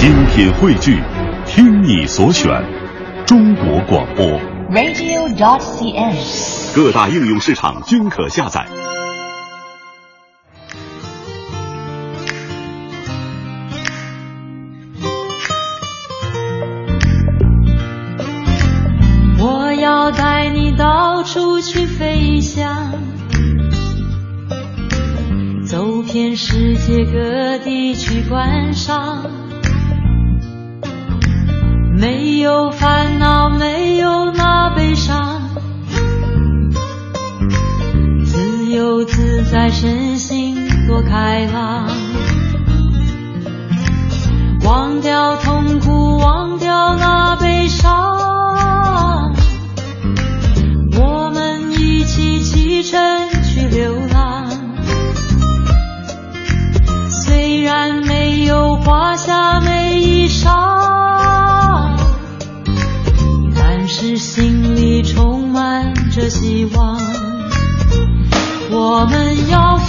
精品汇聚，听你所选，中国广播。Radio.CN，各大应用市场均可下载。我要带你到处去飞翔。走遍世界各地去观赏。没有烦恼没有那悲伤。自由自在身心多开朗忘掉痛苦忘掉那悲希望。我们要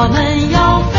我们要飞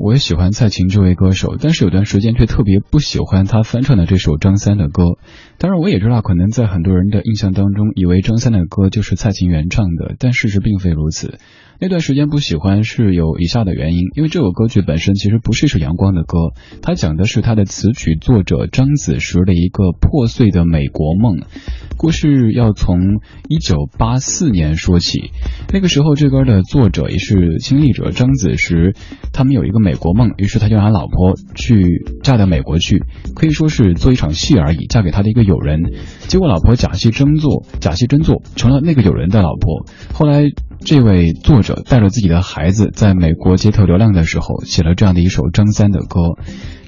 我也喜欢蔡琴这位歌手，但是有段时间却特别不喜欢她翻唱的这首张三的歌。当然，我也知道，可能在很多人的印象当中，以为张三的歌就是蔡琴原唱的，但事实并非如此。那段时间不喜欢是有以下的原因，因为这首歌曲本身其实不是一首阳光的歌，它讲的是他的词曲作者张子时的一个破碎的美国梦。故事要从一九八四年说起，那个时候这歌的作者也是亲历者张子时，他们有一个美国梦，于是他就让他老婆去嫁到美国去，可以说是做一场戏而已，嫁给他的一个友人。结果老婆假戏真做，假戏真做，成了那个友人的老婆。后来这位作者。带着自己的孩子在美国街头流浪的时候，写了这样的一首张三的歌。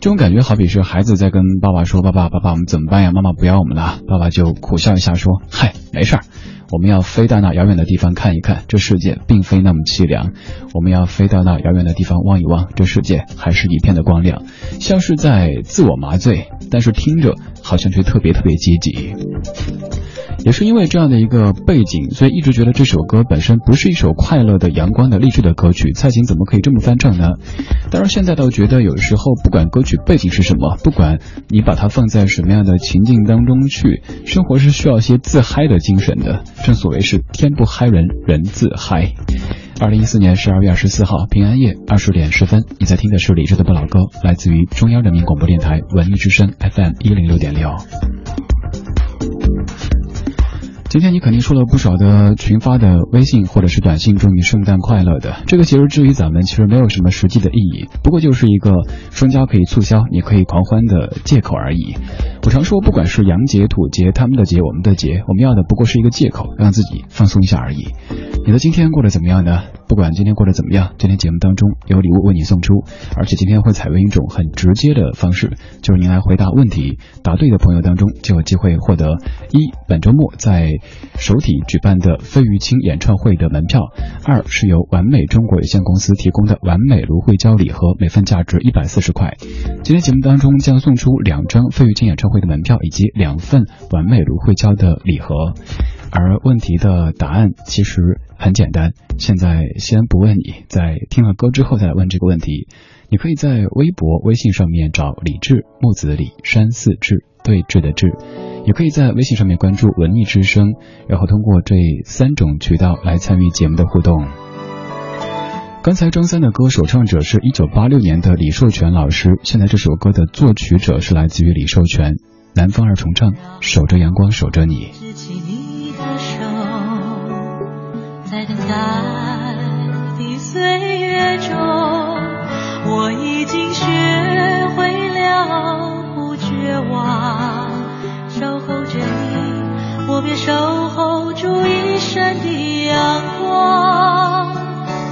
这种感觉好比是孩子在跟爸爸说：“爸爸，爸爸，我们怎么办呀？妈妈不要我们了。”爸爸就苦笑一下说：“嗨，没事儿，我们要飞到那遥远的地方看一看，这世界并非那么凄凉。我们要飞到那遥远的地方望一望，这世界还是一片的光亮。”像是在自我麻醉，但是听着好像却特别特别积极。也是因为这样的一个背景，所以一直觉得这首歌本身不是一首快乐的、阳光的、励志的歌曲。蔡琴怎么可以这么翻唱呢？当然，现在倒觉得有时候不管歌曲背景是什么，不管你把它放在什么样的情境当中去，生活是需要一些自嗨的精神的。正所谓是天不嗨人人自嗨。二零一四年十二月二十四号平安夜二十点十分，你在听的是李志的不老歌，来自于中央人民广播电台文艺之声 FM 一零六点六。今天你肯定收了不少的群发的微信或者是短信，祝你圣诞快乐的。这个节日至于咱们其实没有什么实际的意义，不过就是一个商家可以促销、你可以狂欢的借口而已。我常说，不管是洋节、土节，他们的节，我们的节，我们要的不过是一个借口，让自己放松一下而已。你的今天过得怎么样呢？不管今天过得怎么样，今天节目当中有礼物为你送出，而且今天会采用一种很直接的方式，就是您来回答问题，答对的朋友当中就有机会获得一本周末在首体举办的费玉清演唱会的门票；二是由完美中国有限公司提供的完美芦荟胶礼盒，每份价值一百四十块。今天节目当中将送出两张费玉清演唱会的门票以及两份完美芦荟胶的礼盒。而问题的答案其实很简单，现在先不问你，在听了歌之后再来问这个问题。你可以在微博、微信上面找李志木子李山寺志对峙的志，也可以在微信上面关注文艺之声，然后通过这三种渠道来参与节目的互动。刚才张三的歌首唱者是一九八六年的李寿全老师，现在这首歌的作曲者是来自于李寿全，南方二重唱，守着阳光，守着你。已经学会了不绝望。守候着你，我便守候住一生的阳光。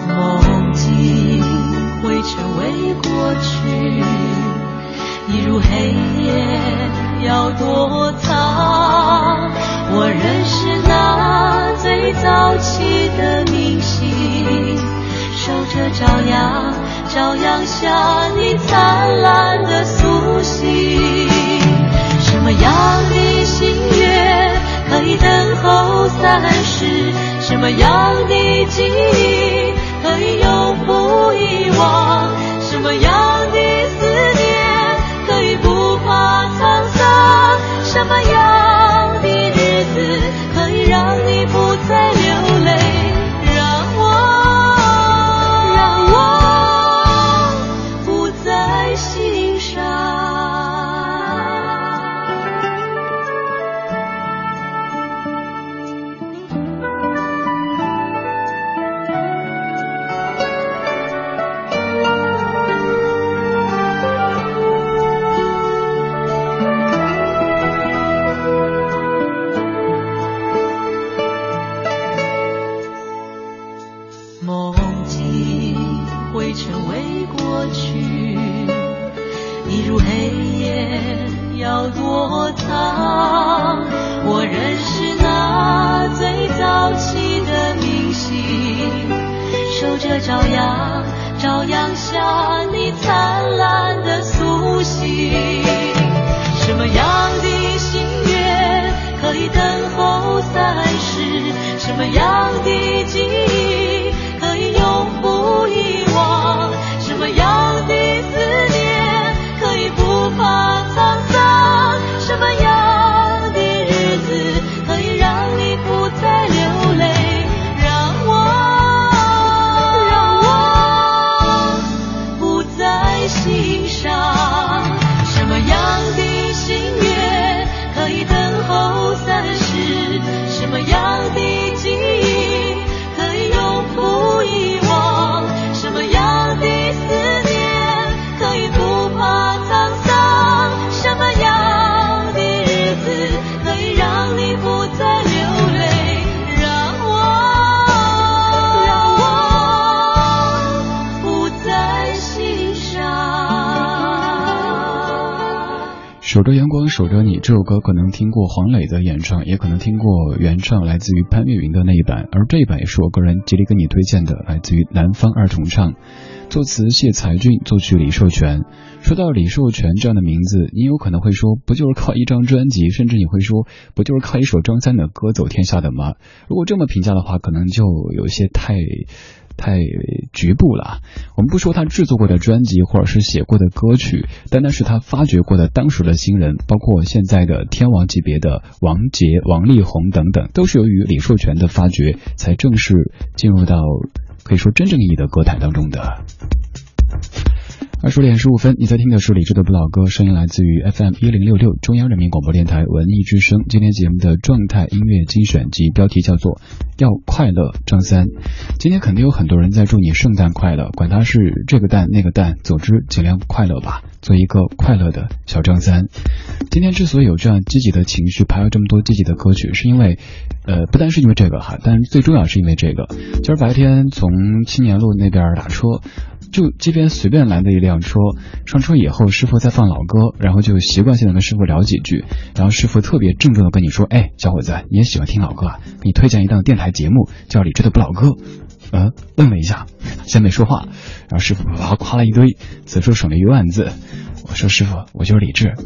梦境会成为过去，一如黑夜要躲藏。我认识那最早期的明星，守着朝阳，朝阳下你灿烂的苏醒。什么样的心愿可以等候三世？什么样的记忆可以永不遗忘？什么样守着阳光，守着你。这首歌可能听过黄磊的演唱，也可能听过原唱，来自于潘粤云的那一版。而这一版也是我个人极力跟你推荐的，来自于南方二重唱，作词谢才俊，作曲李寿全。说到李寿全这样的名字，你有可能会说，不就是靠一张专辑，甚至你会说，不就是靠一首张三的歌走天下的吗？如果这么评价的话，可能就有些太。太局部了。我们不说他制作过的专辑，或者是写过的歌曲，单单是他发掘过的当时的新人，包括现在的天王级别的王杰、王力宏等等，都是由于李寿全的发掘，才正式进入到可以说真正意义的歌坛当中的。二十点十五分，你在听的是李志的不老歌，声音来自于 FM 一零六六中央人民广播电台文艺之声。今天节目的状态音乐精选及，标题叫做《要快乐》，张三。今天肯定有很多人在祝你圣诞快乐，管他是这个蛋那个蛋，总之尽量快乐吧，做一个快乐的小张三。今天之所以有这样积极的情绪，排了这么多积极的歌曲，是因为，呃，不单是因为这个哈，但最重要是因为这个。今儿白天从青年路那边打车。就这边随便拦的一辆车，上车以后，师傅在放老歌，然后就习惯性的跟师傅聊几句，然后师傅特别郑重的跟你说：“哎，小伙子，你也喜欢听老歌啊？给你推荐一档电台节目，叫李志的不老歌。”嗯，愣了一下，先没说话，然后师傅哇夸了一堆，此处省了一万字。我说：“师傅，我就是李志。”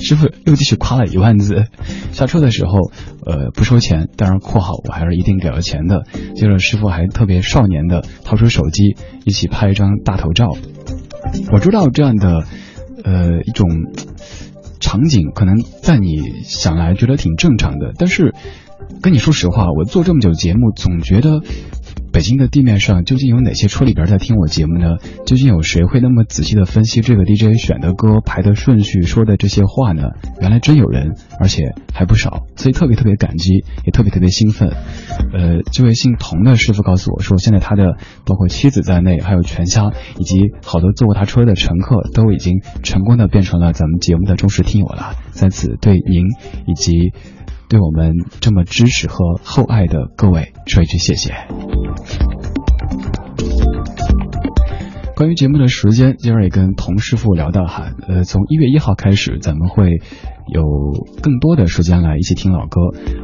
师傅又继续夸了一万字，下车的时候，呃，不收钱，当然（括号）我还是一定给了钱的。接着师傅还特别少年的掏出手机，一起拍一张大头照。我知道这样的，呃，一种场景，可能在你想来觉得挺正常的，但是跟你说实话，我做这么久节目，总觉得。北京的地面上究竟有哪些车里边在听我节目呢？究竟有谁会那么仔细的分析这个 DJ 选的歌排的顺序说的这些话呢？原来真有人，而且还不少，所以特别特别感激，也特别特别兴奋。呃，这位姓童的师傅告诉我说，现在他的包括妻子在内，还有全家以及好多坐过他车的乘客，都已经成功的变成了咱们节目的忠实听友了。在此对您以及。对我们这么支持和厚爱的各位说一句谢谢。关于节目的时间，今儿也跟童师傅聊到哈，呃，从一月一号开始，咱们会。有更多的时间来一起听老歌，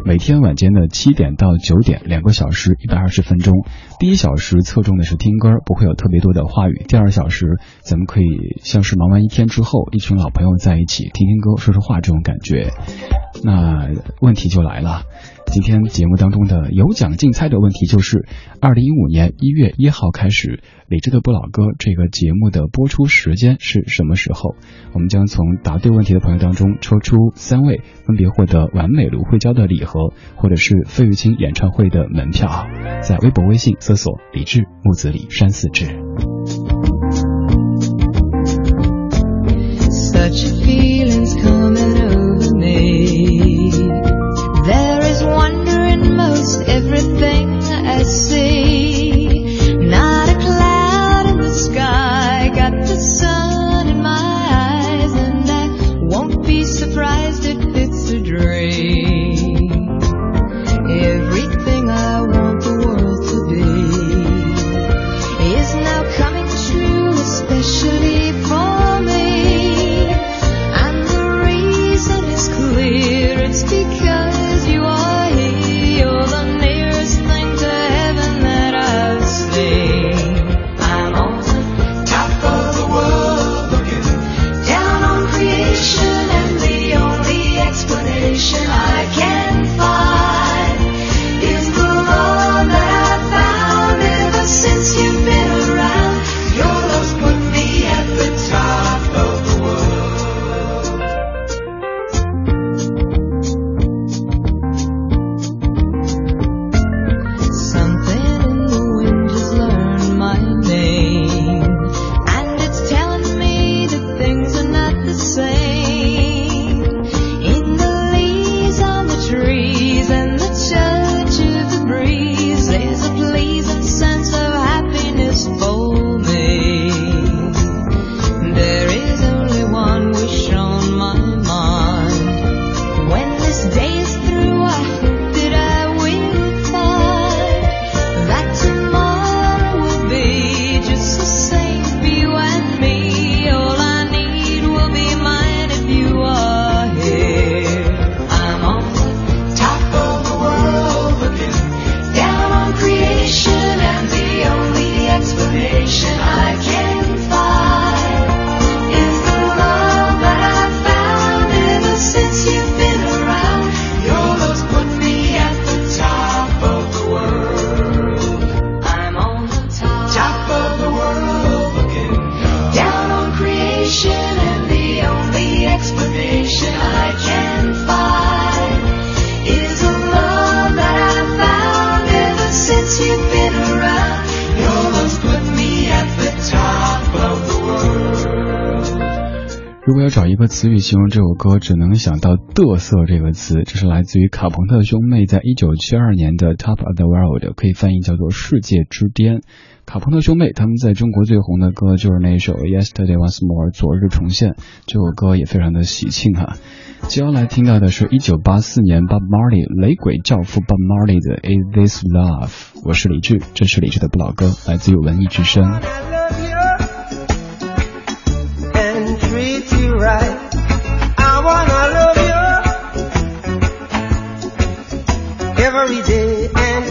每天晚间的七点到九点，两个小时一百二十分钟。第一小时侧重的是听歌，不会有特别多的话语。第二小时，咱们可以像是忙完一天之后，一群老朋友在一起听听歌、说说话这种感觉。那问题就来了。今天节目当中的有奖竞猜的问题就是：二零一五年一月一号开始，李志的不老歌这个节目的播出时间是什么时候？我们将从答对问题的朋友当中抽出三位，分别获得完美芦荟胶的礼盒，或者是费玉清演唱会的门票。在微博、微信搜索“李志木子李山四志”。coming true, especially. 词语形容这首歌，只能想到“嘚瑟”这个词。这是来自于卡朋特兄妹在一九七二年的《Top of the World》，可以翻译叫做“世界之巅”。卡朋特兄妹他们在中国最红的歌就是那首《Yesterday Once More》，昨日重现。这首歌也非常的喜庆哈。接下来听到的是一九八四年 Bob Marley 雷鬼教父 Bob Marley 的《Is This Love》。我是李志，这是李志的不老歌，来自于文艺之声。Every day and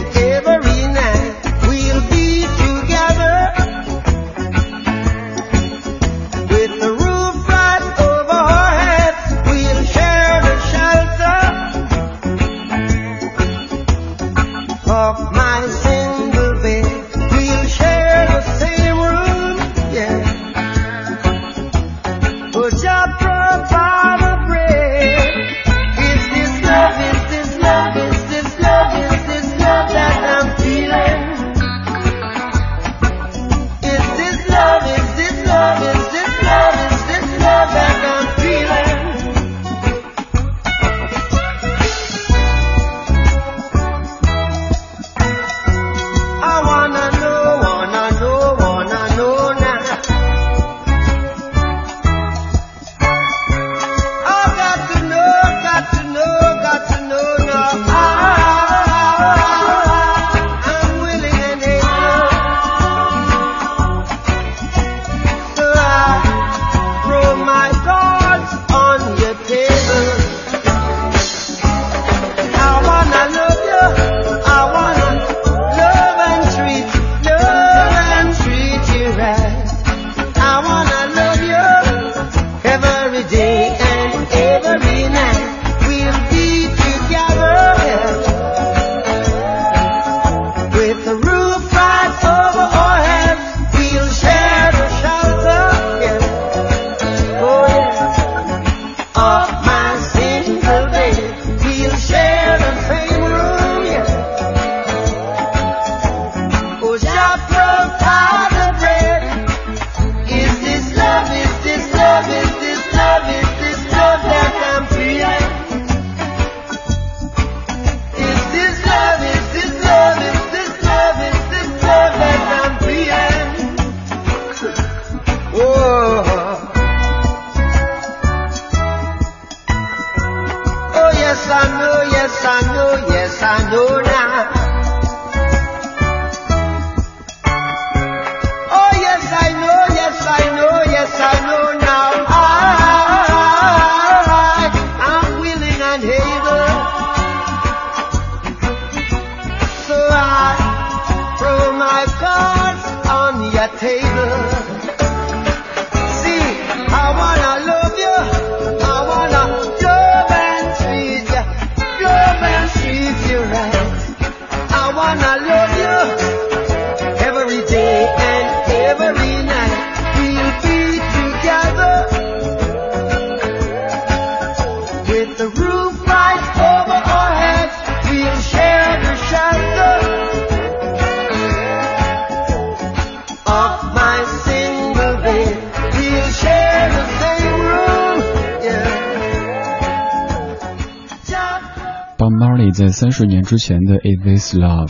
你在三十年之前的《Is This Love》。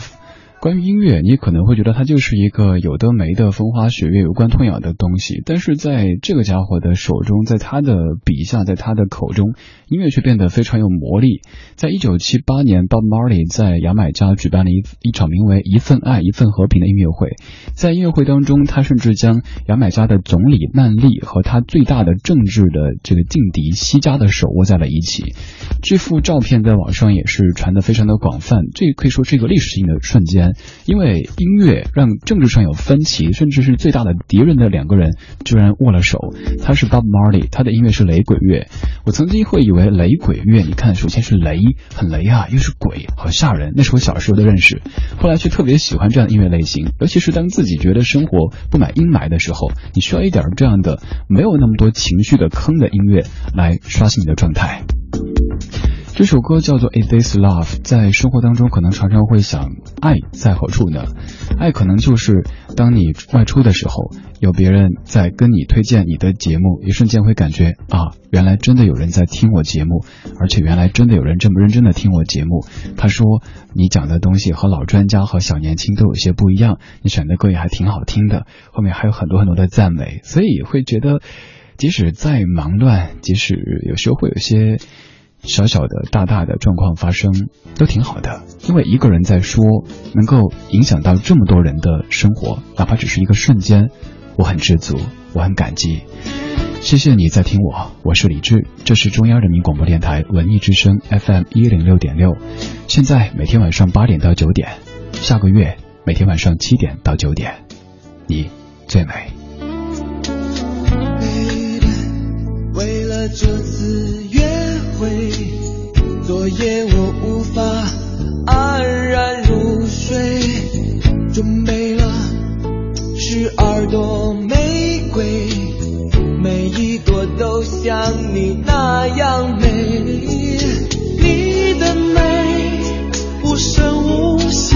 关于音乐，你可能会觉得它就是一个有的没的风花雪月、有关痛痒的东西，但是在这个家伙的手中，在他的笔下，在他的口中，音乐却变得非常有魔力。在一九七八年，Bob Marley 在牙买加举办了一一场名为《一份爱，一份和平》的音乐会，在音乐会当中，他甚至将牙买加的总理曼利和他最大的政治的这个劲敌西加的手握在了一起。这幅照片在网上也是传得非常的广泛，这可以说是一个历史性的瞬间，因为音乐让政治上有分歧，甚至是最大的敌人的两个人居然握了手。他是 Bob Marley，他的音乐是雷鬼乐。我曾经会以为雷鬼乐，你看，首先是雷，很雷啊，又是鬼，好吓人，那是我小时候的认识。后来却特别喜欢这样的音乐类型，尤其是当自己觉得生活布满阴霾的时候，你需要一点这样的没有那么多情绪的坑的音乐来刷新你的状态。这首歌叫做《Is This Love》。在生活当中，可能常常会想，爱在何处呢？爱可能就是当你外出的时候，有别人在跟你推荐你的节目，一瞬间会感觉啊，原来真的有人在听我节目，而且原来真的有人这么认真的听我节目。他说你讲的东西和老专家和小年轻都有些不一样，你选的歌也还挺好听的，后面还有很多很多的赞美，所以会觉得，即使再忙乱，即使有时候会有些。小小的、大大的状况发生都挺好的，因为一个人在说，能够影响到这么多人的生活，哪怕只是一个瞬间，我很知足，我很感激。谢谢你在听我，我是李志，这是中央人民广播电台文艺之声 FM 一零六点六，现在每天晚上八点到九点，下个月每天晚上七点到九点，你最美。为了这次约。昨夜我无法安然入睡，准备了十二朵玫瑰，每一朵都像你那样美。你的美无声无息，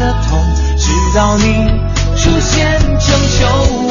的痛，直到你。出现拯救我，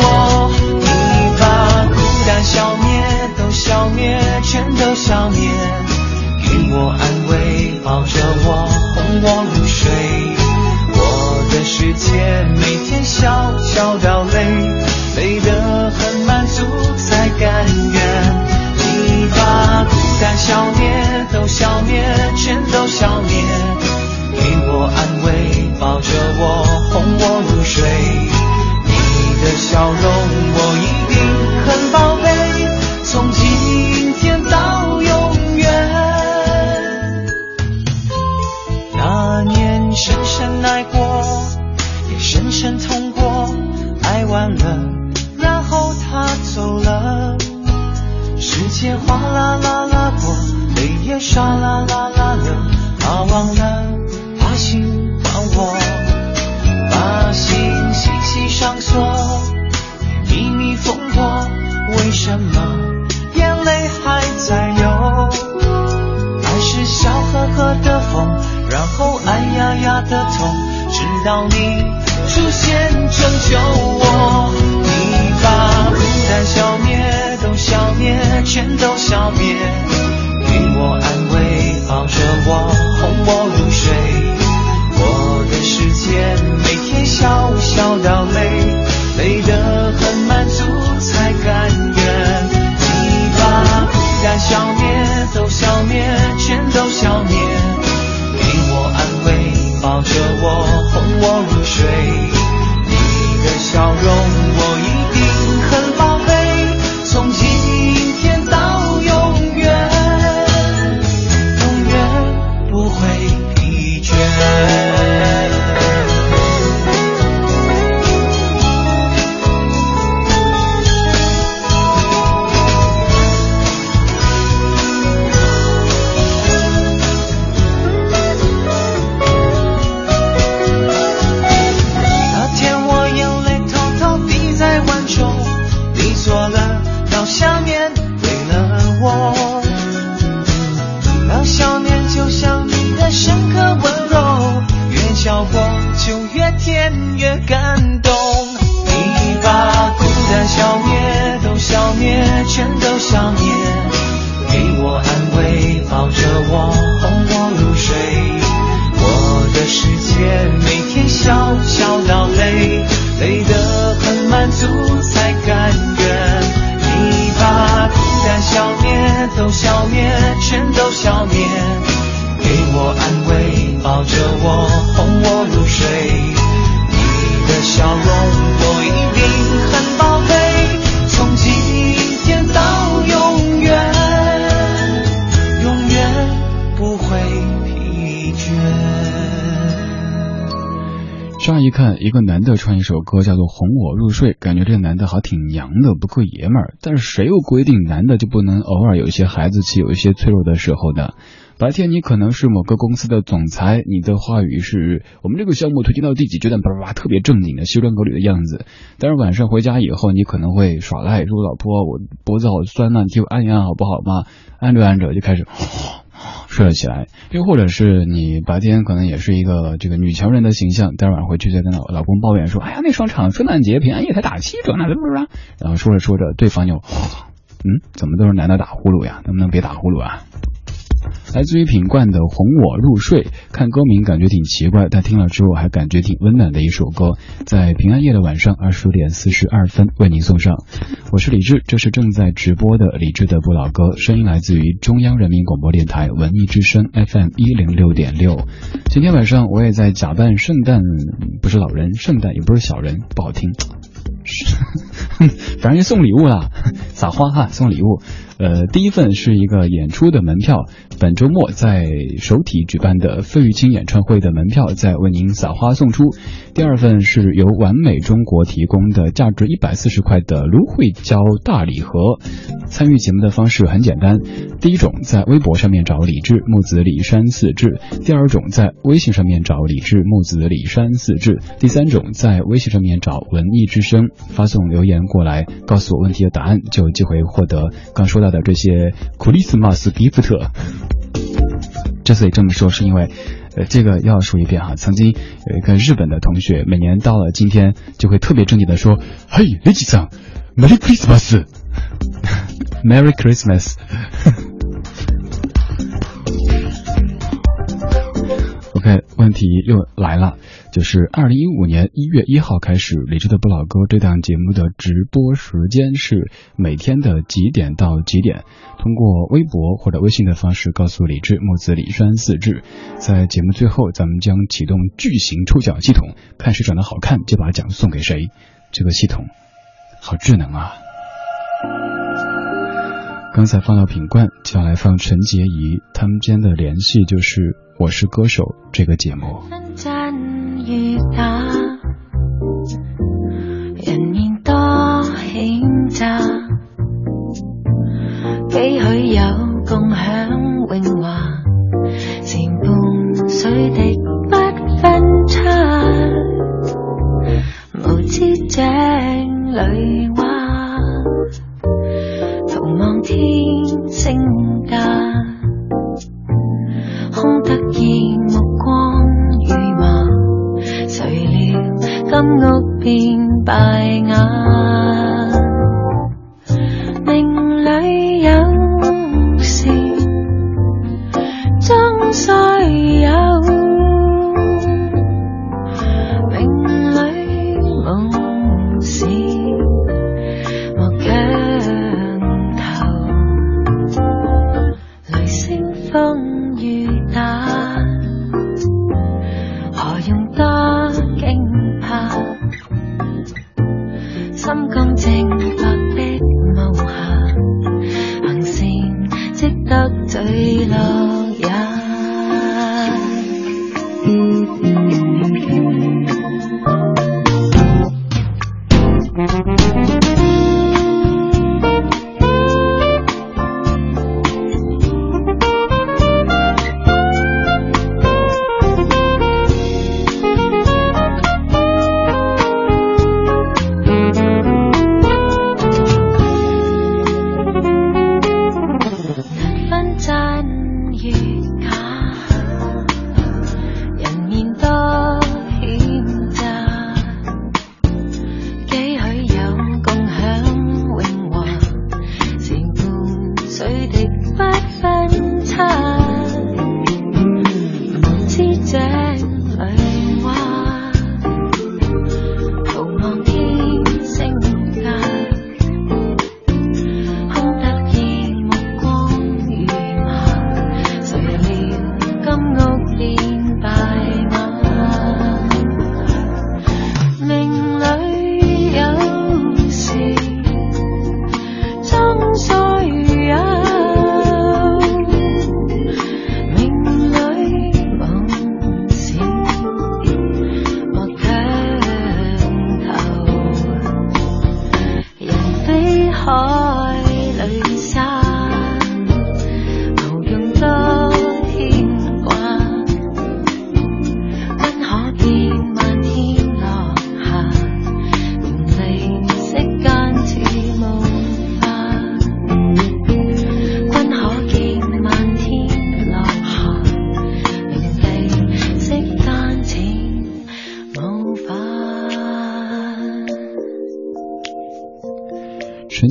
笑到累，累得很满足才甘愿。你把孤单消灭，都消灭，全都消灭，给我安慰，抱着，我乍一看，一个男的唱一首歌叫做《哄我入睡》，感觉这个男的好挺娘的，不够爷们儿。但是谁又规定男的就不能偶尔有一些孩子气，有一些脆弱的时候呢？白天你可能是某个公司的总裁，你的话语是我们这个项目推进到第几阶段，叭叭叭，特别正经的西装革履的样子。但是晚上回家以后，你可能会耍赖，说老婆，我脖子好酸呐、你替我按一按好不好嘛？按着按着就开始。睡了起来，又或者是你白天可能也是一个这个女强人的形象，待会儿回去再跟老老公抱怨说，哎呀那商场圣诞节平安夜才打七折呢，怎么怎么，然后说着说着，对方就，嗯，怎么都是男的打呼噜呀？能不能别打呼噜啊？来自于品冠的《哄我入睡》，看歌名感觉挺奇怪，但听了之后还感觉挺温暖的一首歌。在平安夜的晚上二十点四十二分为您送上。我是李志，这是正在直播的李志的不老歌，声音来自于中央人民广播电台文艺之声 FM 一零六点六。今天晚上我也在假扮圣诞，不是老人，圣诞也不是小人，不好听。反正就送礼物啦，撒花哈，送礼物。呃，第一份是一个演出的门票，本周末在首体举办的费玉清演唱会的门票，在为您撒花送出。第二份是由完美中国提供的价值一百四十块的芦荟胶大礼盒。参与节目的方式很简单，第一种在微博上面找李志木子李山四志，第二种在微信上面找李志木子李山四志，第三种在微信上面找文艺之声，发送留言过来，告诉我问题的答案，就有机会获得刚说到的这些 Christmas gift。之所以这么说，是因为，呃，这个要说一遍哈。曾经有一个日本的同学，每年到了今天就会特别正经的说：“嘿，李吉桑，Merry Christmas，Merry Christmas。” OK，问题又来了。就是二零一五年一月一号开始，李志的不老歌这档节目的直播时间是每天的几点到几点？通过微博或者微信的方式告诉李志，木子李山四志。在节目最后，咱们将启动巨型抽奖系统，看谁长得好看就把奖送给谁。这个系统好智能啊！刚才放到品冠，接下来放陈洁仪，他们间的联系就是《我是歌手》这个节目。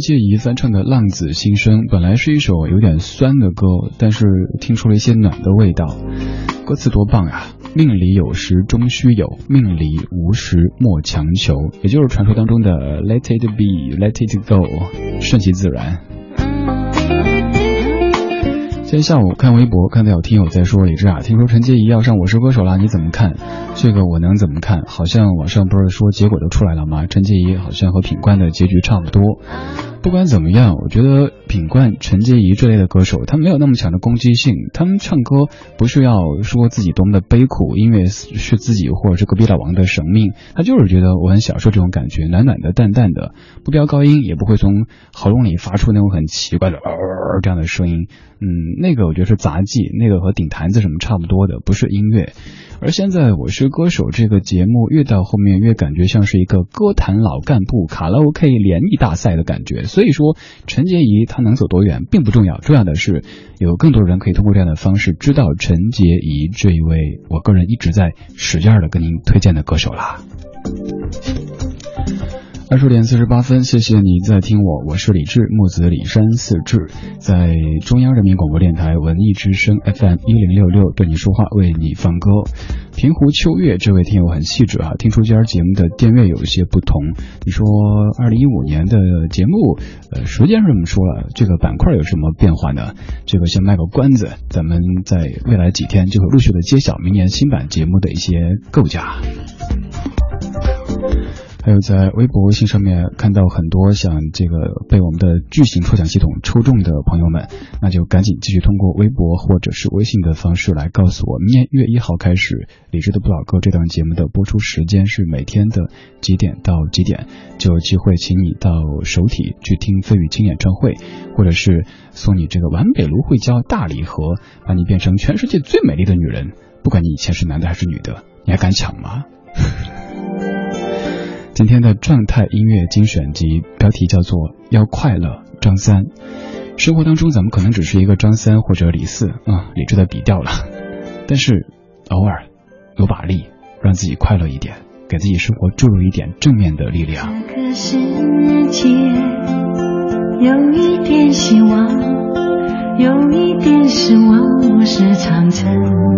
谢仪翻唱的《浪子心声》本来是一首有点酸的歌，但是听出了一些暖的味道。歌词多棒啊！命里有时终须有，命里无时莫强求，也就是传说当中的 Let it be, Let it go，顺其自然。今天下午看微博，看到有听友在说李志啊，听说陈洁仪要上《我是歌手》了，你怎么看？这个我能怎么看？好像网上不是说结果都出来了吗？陈洁仪好像和品冠的结局差不多。不管怎么样，我觉得品冠、陈洁仪这类的歌手，他没有那么强的攻击性。他们唱歌不是要说自己多么的悲苦，音乐是自己或者是隔壁老王的生命，他就是觉得我很享受这种感觉，暖暖的、淡淡的，不飙高音，也不会从喉咙里发出那种很奇怪的呃这样的声音。嗯，那个我觉得是杂技，那个和顶坛子什么差不多的，不是音乐。而现在我是歌手这个节目越到后面越感觉像是一个歌坛老干部卡拉 OK 联谊大赛的感觉，所以说陈洁仪她能走多远并不重要，重要的是有更多人可以通过这样的方式知道陈洁仪这一位我个人一直在使劲的跟您推荐的歌手啦。二十点四十八分，谢谢你在听我，我是李志，木子李山四志，在中央人民广播电台文艺之声 FM 一零六六对你说话，为你放歌。平湖秋月这位听友很细致啊，听出今儿节目的电乐有一些不同。你说二零一五年的节目，呃，时间是这么说了，这个板块有什么变化呢？这个先卖个关子，咱们在未来几天就会陆续的揭晓明年新版节目的一些构架。还有在微博、微信上面看到很多想这个被我们的巨型抽奖系统抽中的朋友们，那就赶紧继续通过微博或者是微信的方式来告诉我，明年一月一号开始，理智的不老歌这档节目的播出时间是每天的几点到几点，就有机会请你到首体去听费玉清演唱会，或者是送你这个完美芦荟胶大礼盒，把你变成全世界最美丽的女人，不管你以前是男的还是女的，你还敢抢吗？今天的状态音乐精选集标题叫做《要快乐》，张三。生活当中，咱们可能只是一个张三或者李四啊，理智的比调了。但是偶尔有把力，让自己快乐一点，给自己生活注入一点正面的力量。这个世界有一点希望，有一点失望，我时常这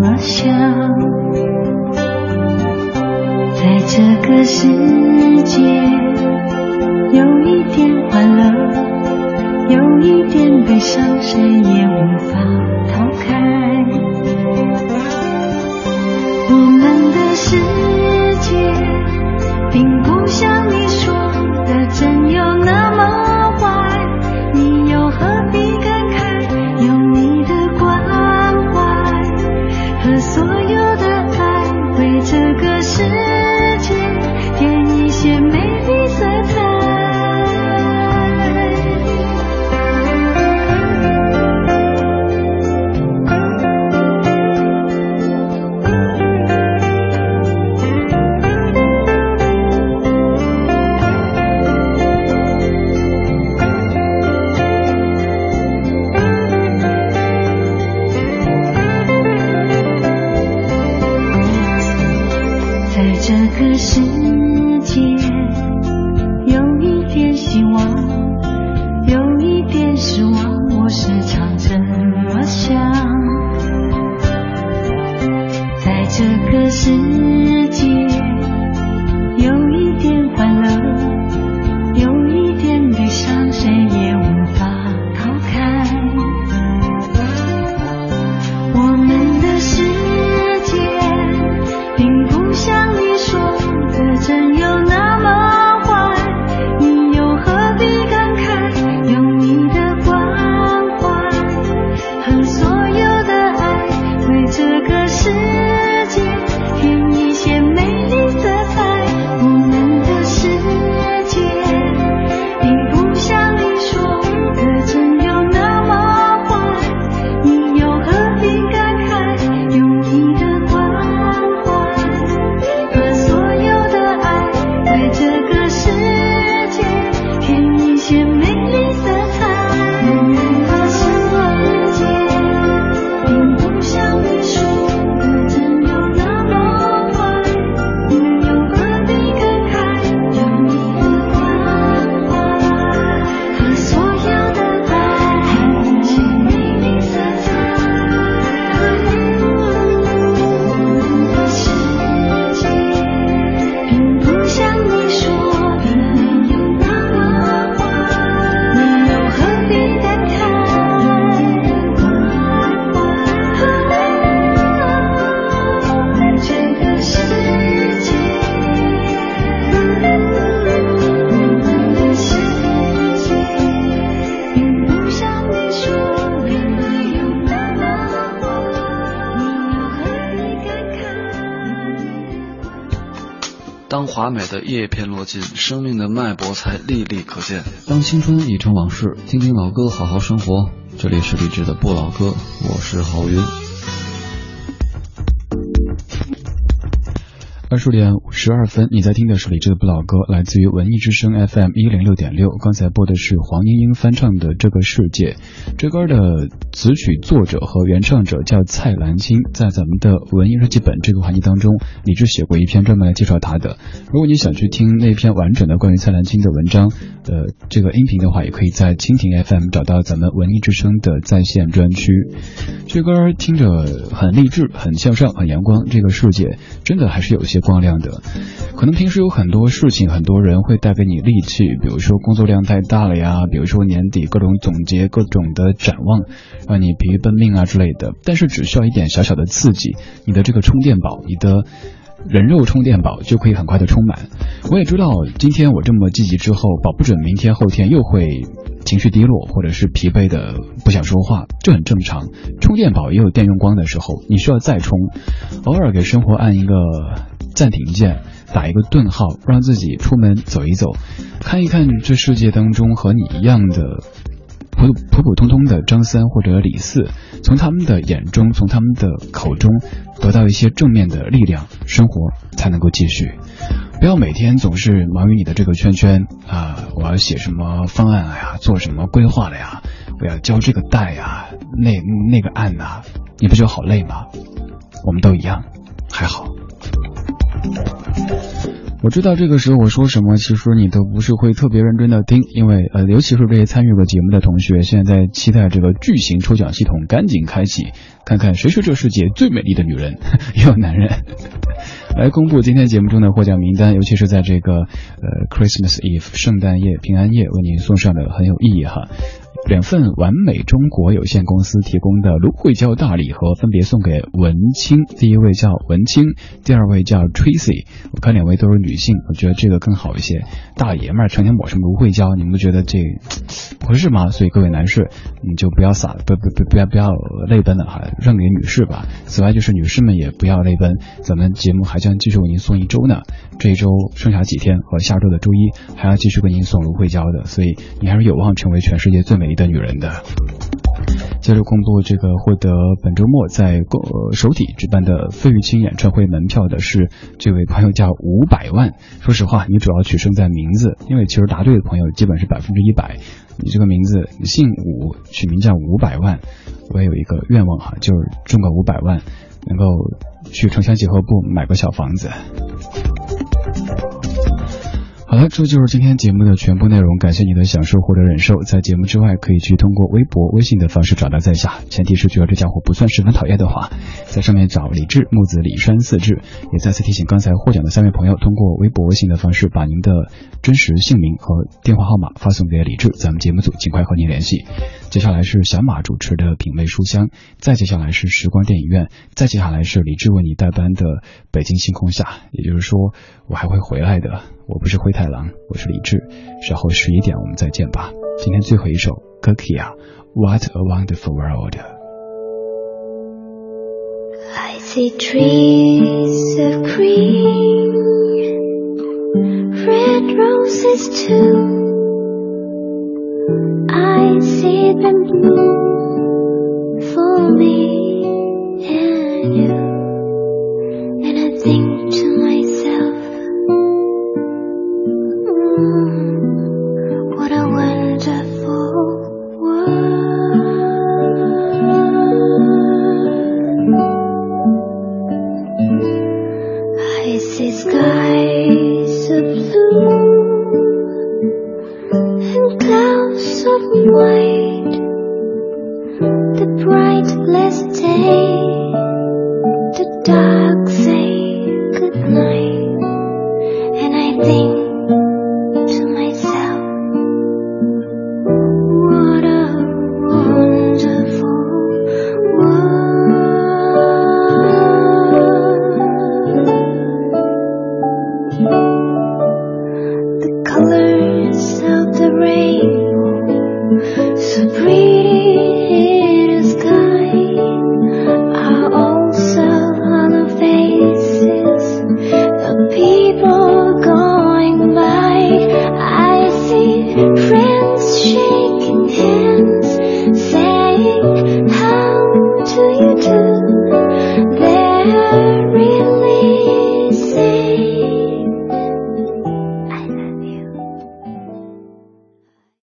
么想。在这个世界，有一点欢乐，有一点悲伤，谁也无法逃开。我们的世界，并不像你说是美的叶片落尽，生命的脉搏才历历可见。当青春已成往事，听听老歌，好好生活。这里是励志的不老歌，我是郝云。二十点五十二分，你在听的是李志的不老歌，来自于文艺之声 FM 一零六点六。刚才播的是黄莺莺翻唱的《这个世界》，这歌的词曲作者和原唱者叫蔡澜清，在咱们的文艺日记本这个环节当中，李志写过一篇专门来介绍他的。如果你想去听那篇完整的关于蔡澜清的文章，呃，这个音频的话，也可以在蜻蜓 FM 找到咱们文艺之声的在线专区。这歌听着很励志、很向上、很阳光，这个世界真的还是有些。光亮的，可能平时有很多事情，很多人会带给你戾气，比如说工作量太大了呀，比如说年底各种总结、各种的展望，让你疲于奔命啊之类的。但是只需要一点小小的刺激，你的这个充电宝，你的人肉充电宝就可以很快的充满。我也知道，今天我这么积极之后，保不准明天、后天又会情绪低落，或者是疲惫的不想说话，这很正常。充电宝也有电用光的时候，你需要再充，偶尔给生活按一个。暂停键，打一个顿号，让自己出门走一走，看一看这世界当中和你一样的普普普通通的张三或者李四，从他们的眼中，从他们的口中得到一些正面的力量，生活才能够继续。不要每天总是忙于你的这个圈圈啊！我要写什么方案了呀？做什么规划了呀？我要交这个贷呀，那那个案呐，你不觉得好累吗？我们都一样，还好。我知道这个时候我说什么，其实你都不是会特别认真的听，因为呃，尤其是这些参与过节目的同学，现在在期待这个巨型抽奖系统赶紧开启，看看谁是这世界最美丽的女人，也 有男人来公布今天节目中的获奖名单，尤其是在这个呃 Christmas Eve 圣诞夜、平安夜为您送上的很有意义哈。两份完美中国有限公司提供的芦荟胶大礼盒，分别送给文清。第一位叫文清，第二位叫 Tracy。我看两位都是女性，我觉得这个更好一些。大爷们儿成天抹什么芦荟胶，你们不觉得这合适吗？所以各位男士，你就不要撒，不不不不要不要泪奔了哈，让给女士吧。此外就是女士们也不要泪奔，咱们节目还将继续为您送一周呢。这一周剩下几天和下周的周一还要继续为您送芦荟胶的，所以你还是有望成为全世界最美。一的女人的，接着公布这个获得本周末在首体举办的费玉清演唱会门票的是这位朋友叫五百万。说实话，你主要取胜在名字，因为其实答对的朋友基本是百分之一百。你这个名字姓武，取名叫五百万，我也有一个愿望哈，就是中个五百万，能够去城乡结合部买个小房子。好了，这就是今天节目的全部内容。感谢你的享受或者忍受。在节目之外，可以去通过微博、微信的方式找到在下。前提是觉得这家伙不算十分讨厌的话，在上面找李志木子李山四志。也再次提醒刚才获奖的三位朋友，通过微博、微信的方式把您的真实姓名和电话号码发送给李志，咱们节目组尽快和您联系。接下来是小马主持的品味书香，再接下来是时光电影院，再接下来是李志为你代班的北京星空下。也就是说，我还会回来的。我不是灰太狼，我是李志。稍后十一点我们再见吧。今天最后一首歌曲啊，What a Wonderful World。I see trees of green, red roses too. I see them bloom for me